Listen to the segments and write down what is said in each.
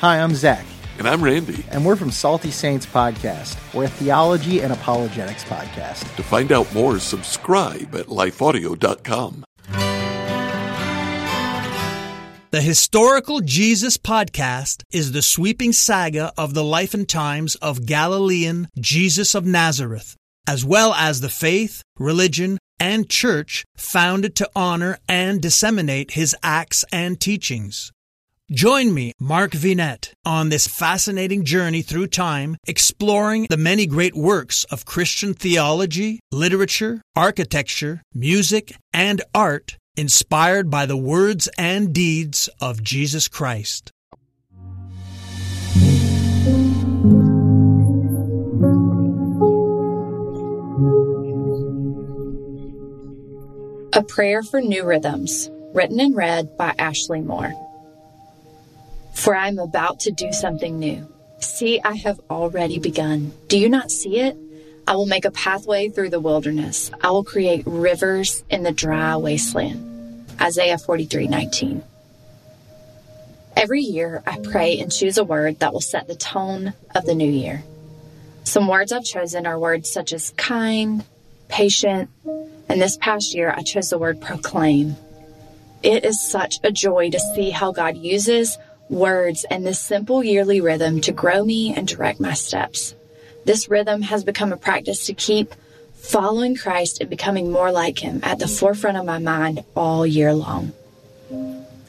Hi, I'm Zach, And I'm Randy. and we're from Salty Saints Podcast. We're a theology and apologetics podcast. To find out more, subscribe at lifeaudio.com. The Historical Jesus Podcast is the sweeping saga of the life and times of Galilean Jesus of Nazareth, as well as the faith, religion, and church founded to honor and disseminate his acts and teachings. Join me, Mark Vinette, on this fascinating journey through time, exploring the many great works of Christian theology, literature, architecture, music, and art inspired by the words and deeds of Jesus Christ. A Prayer for New Rhythms, written and read by Ashley Moore. For I am about to do something new. See, I have already begun. Do you not see it? I will make a pathway through the wilderness. I will create rivers in the dry wasteland. Isaiah 43 19. Every year, I pray and choose a word that will set the tone of the new year. Some words I've chosen are words such as kind, patient, and this past year, I chose the word proclaim. It is such a joy to see how God uses words and this simple yearly rhythm to grow me and direct my steps. This rhythm has become a practice to keep following Christ and becoming more like Him at the forefront of my mind all year long.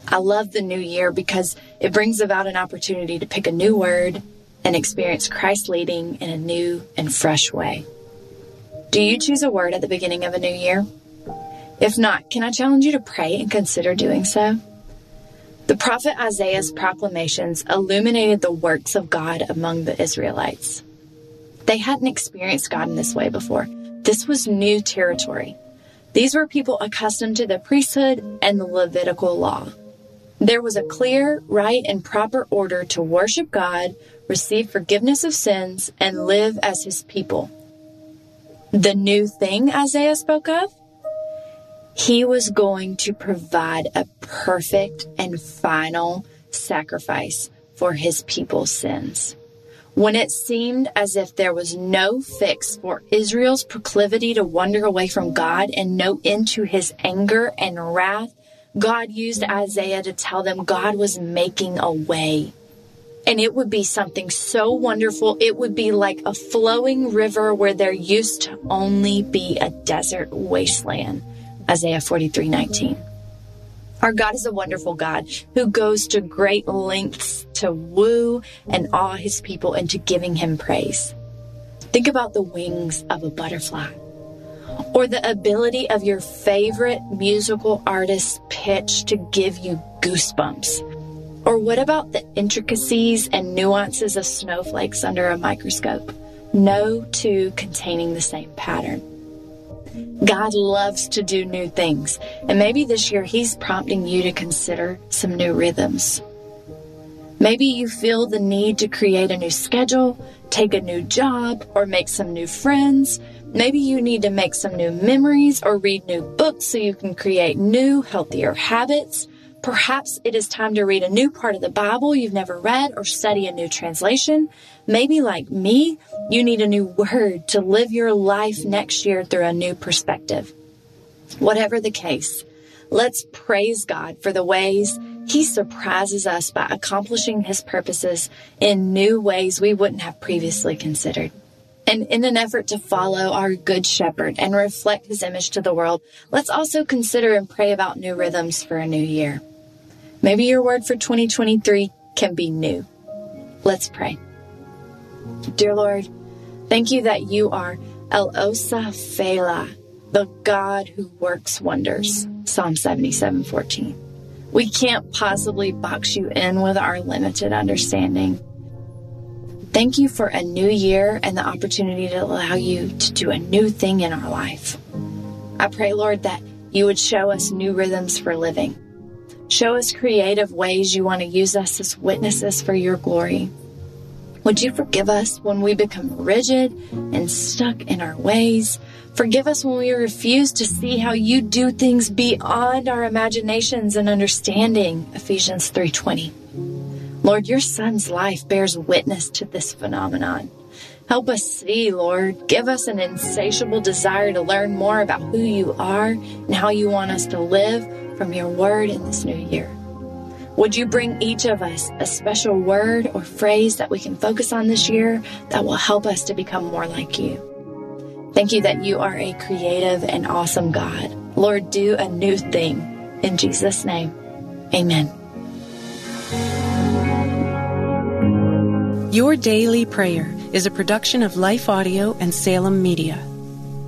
I love the new year because it brings about an opportunity to pick a new word and experience Christ leading in a new and fresh way. Do you choose a word at the beginning of a new year? If not, can I challenge you to pray and consider doing so? The prophet Isaiah's proclamations illuminated the works of God among the Israelites. They hadn't experienced God in this way before. This was new territory. These were people accustomed to the priesthood and the Levitical law. There was a clear, right, and proper order to worship God, receive forgiveness of sins, and live as his people. The new thing Isaiah spoke of? He was going to provide a perfect and final sacrifice for his people's sins. When it seemed as if there was no fix for Israel's proclivity to wander away from God and no end to his anger and wrath, God used Isaiah to tell them God was making a way. And it would be something so wonderful. It would be like a flowing river where there used to only be a desert wasteland. Isaiah 43 19. Our God is a wonderful God who goes to great lengths to woo and awe his people into giving him praise. Think about the wings of a butterfly or the ability of your favorite musical artist's pitch to give you goosebumps. Or what about the intricacies and nuances of snowflakes under a microscope? No two containing the same pattern. God loves to do new things, and maybe this year He's prompting you to consider some new rhythms. Maybe you feel the need to create a new schedule, take a new job, or make some new friends. Maybe you need to make some new memories or read new books so you can create new, healthier habits. Perhaps it is time to read a new part of the Bible you've never read or study a new translation. Maybe, like me, you need a new word to live your life next year through a new perspective. Whatever the case, let's praise God for the ways He surprises us by accomplishing His purposes in new ways we wouldn't have previously considered. And in an effort to follow our Good Shepherd and reflect His image to the world, let's also consider and pray about new rhythms for a new year. Maybe your word for 2023 can be new. Let's pray. Dear Lord, thank you that you are El Osa Fela, the God who works wonders. Psalm 77 14. We can't possibly box you in with our limited understanding. Thank you for a new year and the opportunity to allow you to do a new thing in our life. I pray, Lord, that you would show us new rhythms for living. Show us creative ways you want to use us as witnesses for your glory. Would you forgive us when we become rigid and stuck in our ways? Forgive us when we refuse to see how you do things beyond our imaginations and understanding. Ephesians 3:20. Lord, your son's life bears witness to this phenomenon. Help us see, Lord. Give us an insatiable desire to learn more about who you are and how you want us to live from your word in this new year. Would you bring each of us a special word or phrase that we can focus on this year that will help us to become more like you? Thank you that you are a creative and awesome God. Lord, do a new thing. In Jesus' name, amen. Your Daily Prayer is a production of Life Audio and Salem Media.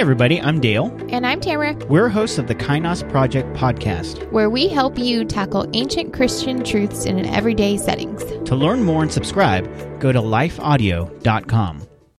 Hey, everybody, I'm Dale. And I'm Tamara, We're hosts of the Kainos Project podcast. where we help you tackle ancient Christian truths in an everyday settings. To learn more and subscribe, go to lifeaudio.com.